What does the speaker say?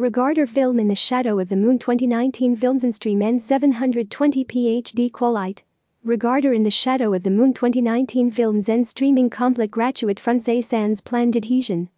Regarder film In the Shadow of the Moon 2019 filmzenstream N720 PhD Qualite. Regarder In the Shadow of the Moon 2019 film zen streaming Complete Graduate Francais Sans Plan d'Adhesion.